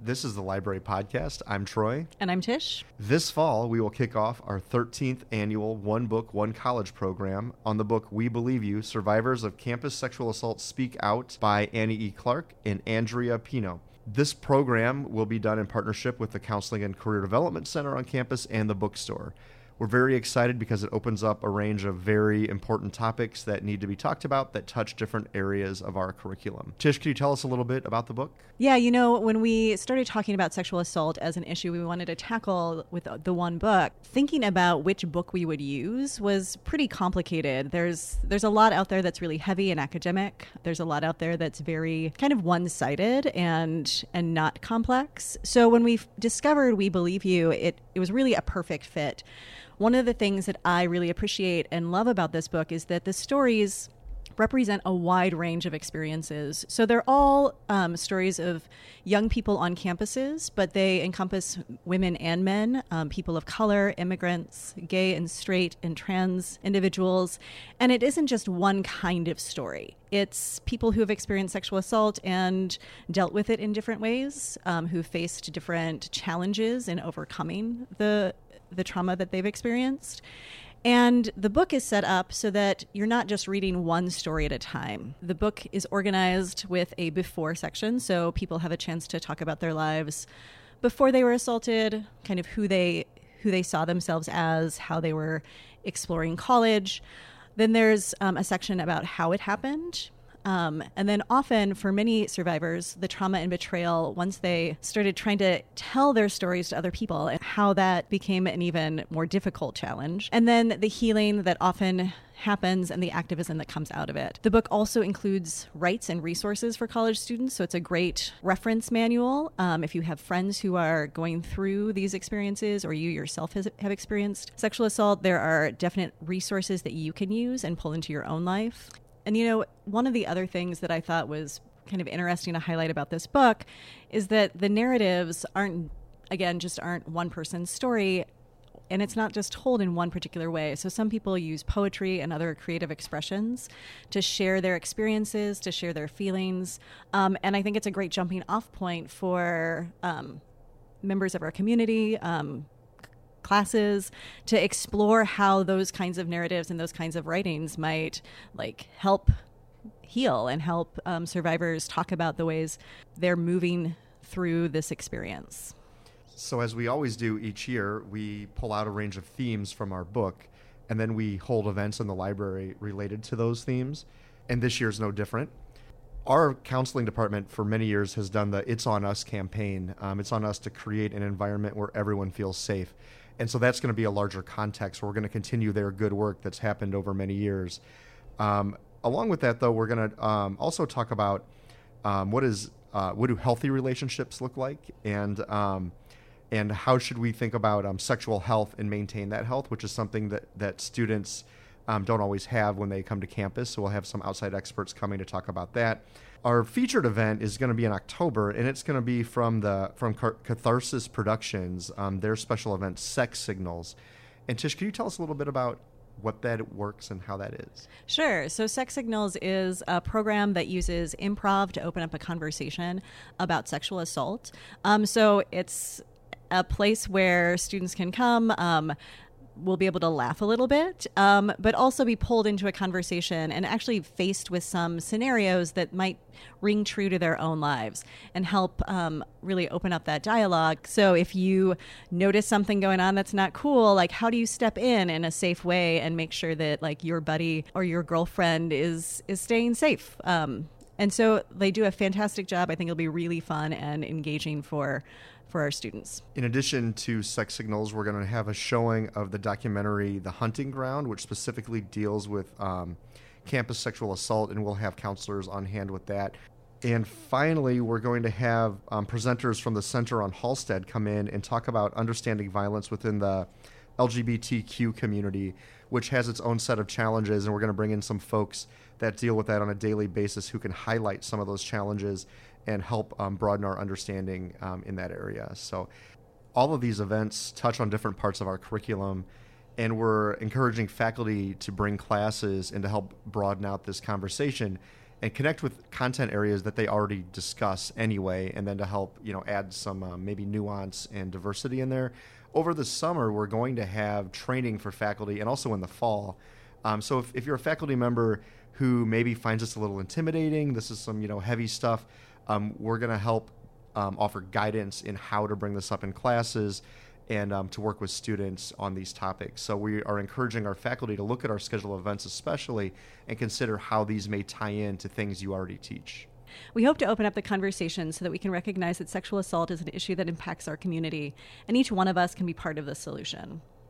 This is the Library Podcast. I'm Troy. And I'm Tish. This fall, we will kick off our 13th annual One Book, One College program on the book We Believe You Survivors of Campus Sexual Assault Speak Out by Annie E. Clark and Andrea Pino. This program will be done in partnership with the Counseling and Career Development Center on campus and the bookstore. We're very excited because it opens up a range of very important topics that need to be talked about that touch different areas of our curriculum. Tish, can you tell us a little bit about the book? Yeah, you know, when we started talking about sexual assault as an issue we wanted to tackle with the one book, thinking about which book we would use was pretty complicated. There's there's a lot out there that's really heavy and academic. There's a lot out there that's very kind of one-sided and and not complex. So when we discovered We Believe You, it it was really a perfect fit one of the things that I really appreciate and love about this book is that the stories represent a wide range of experiences. So they're all um, stories of young people on campuses, but they encompass women and men, um, people of color, immigrants, gay and straight and trans individuals. And it isn't just one kind of story. It's people who have experienced sexual assault and dealt with it in different ways, um, who faced different challenges in overcoming the the trauma that they've experienced. And the book is set up so that you're not just reading one story at a time. The book is organized with a before section, so people have a chance to talk about their lives before they were assaulted, kind of who they who they saw themselves as, how they were exploring college. Then there's um, a section about how it happened, um, and then often for many survivors, the trauma and betrayal, once they started trying to tell their stories to other people, and how that became an even more difficult challenge. And then the healing that often happens and the activism that comes out of it. The book also includes rights and resources for college students, so it's a great reference manual. Um, if you have friends who are going through these experiences or you yourself has, have experienced sexual assault, there are definite resources that you can use and pull into your own life. And you know, one of the other things that I thought was kind of interesting to highlight about this book is that the narratives aren't again just aren't one person's story and it's not just told in one particular way. So some people use poetry and other creative expressions to share their experiences, to share their feelings, um, and I think it's a great jumping off point for um, members of our community, um, classes to explore how those kinds of narratives and those kinds of writings might like help heal and help um, survivors talk about the ways they're moving through this experience. So, as we always do each year, we pull out a range of themes from our book, and then we hold events in the library related to those themes. And this year is no different. Our counseling department for many years has done the It's On Us campaign. Um, it's on us to create an environment where everyone feels safe. And so that's going to be a larger context. We're going to continue their good work that's happened over many years. Um, along with that, though, we're going to um, also talk about um, what is uh, what do healthy relationships look like, and um, and how should we think about um, sexual health and maintain that health, which is something that that students um, don't always have when they come to campus. So we'll have some outside experts coming to talk about that. Our featured event is going to be in October, and it's going to be from the from Catharsis Productions, um, their special event, Sex Signals. And Tish, can you tell us a little bit about what that works and how that is? Sure. So, Sex Signals is a program that uses improv to open up a conversation about sexual assault. Um, so, it's a place where students can come. Um, will be able to laugh a little bit, um, but also be pulled into a conversation and actually faced with some scenarios that might ring true to their own lives and help um, really open up that dialogue. So if you notice something going on that's not cool, like how do you step in in a safe way and make sure that like your buddy or your girlfriend is is staying safe? Um, and so they do a fantastic job. I think it'll be really fun and engaging for for our students. In addition to Sex Signals, we're going to have a showing of the documentary The Hunting Ground, which specifically deals with um, campus sexual assault, and we'll have counselors on hand with that. And finally, we're going to have um, presenters from the Center on Halsted come in and talk about understanding violence within the LGBTQ community, which has its own set of challenges. And we're going to bring in some folks that deal with that on a daily basis who can highlight some of those challenges and help um, broaden our understanding um, in that area. So, all of these events touch on different parts of our curriculum, and we're encouraging faculty to bring classes and to help broaden out this conversation. and connect with content areas that they already discuss anyway, and then to help you know add some uh, maybe nuance and diversity in there. Over the summer, we're going to have training for faculty, and also in the fall. Um, so if, if you're a faculty member who maybe finds this a little intimidating, this is some you know heavy stuff. Um, we're going to help um, offer guidance in how to bring this up in classes and um, to work with students on these topics. So we are encouraging our faculty to look at our schedule of events, especially, and consider how these may tie in to things you already teach. We hope to open up the conversation so that we can recognize that sexual assault is an issue that impacts our community, and each one of us can be part of the solution.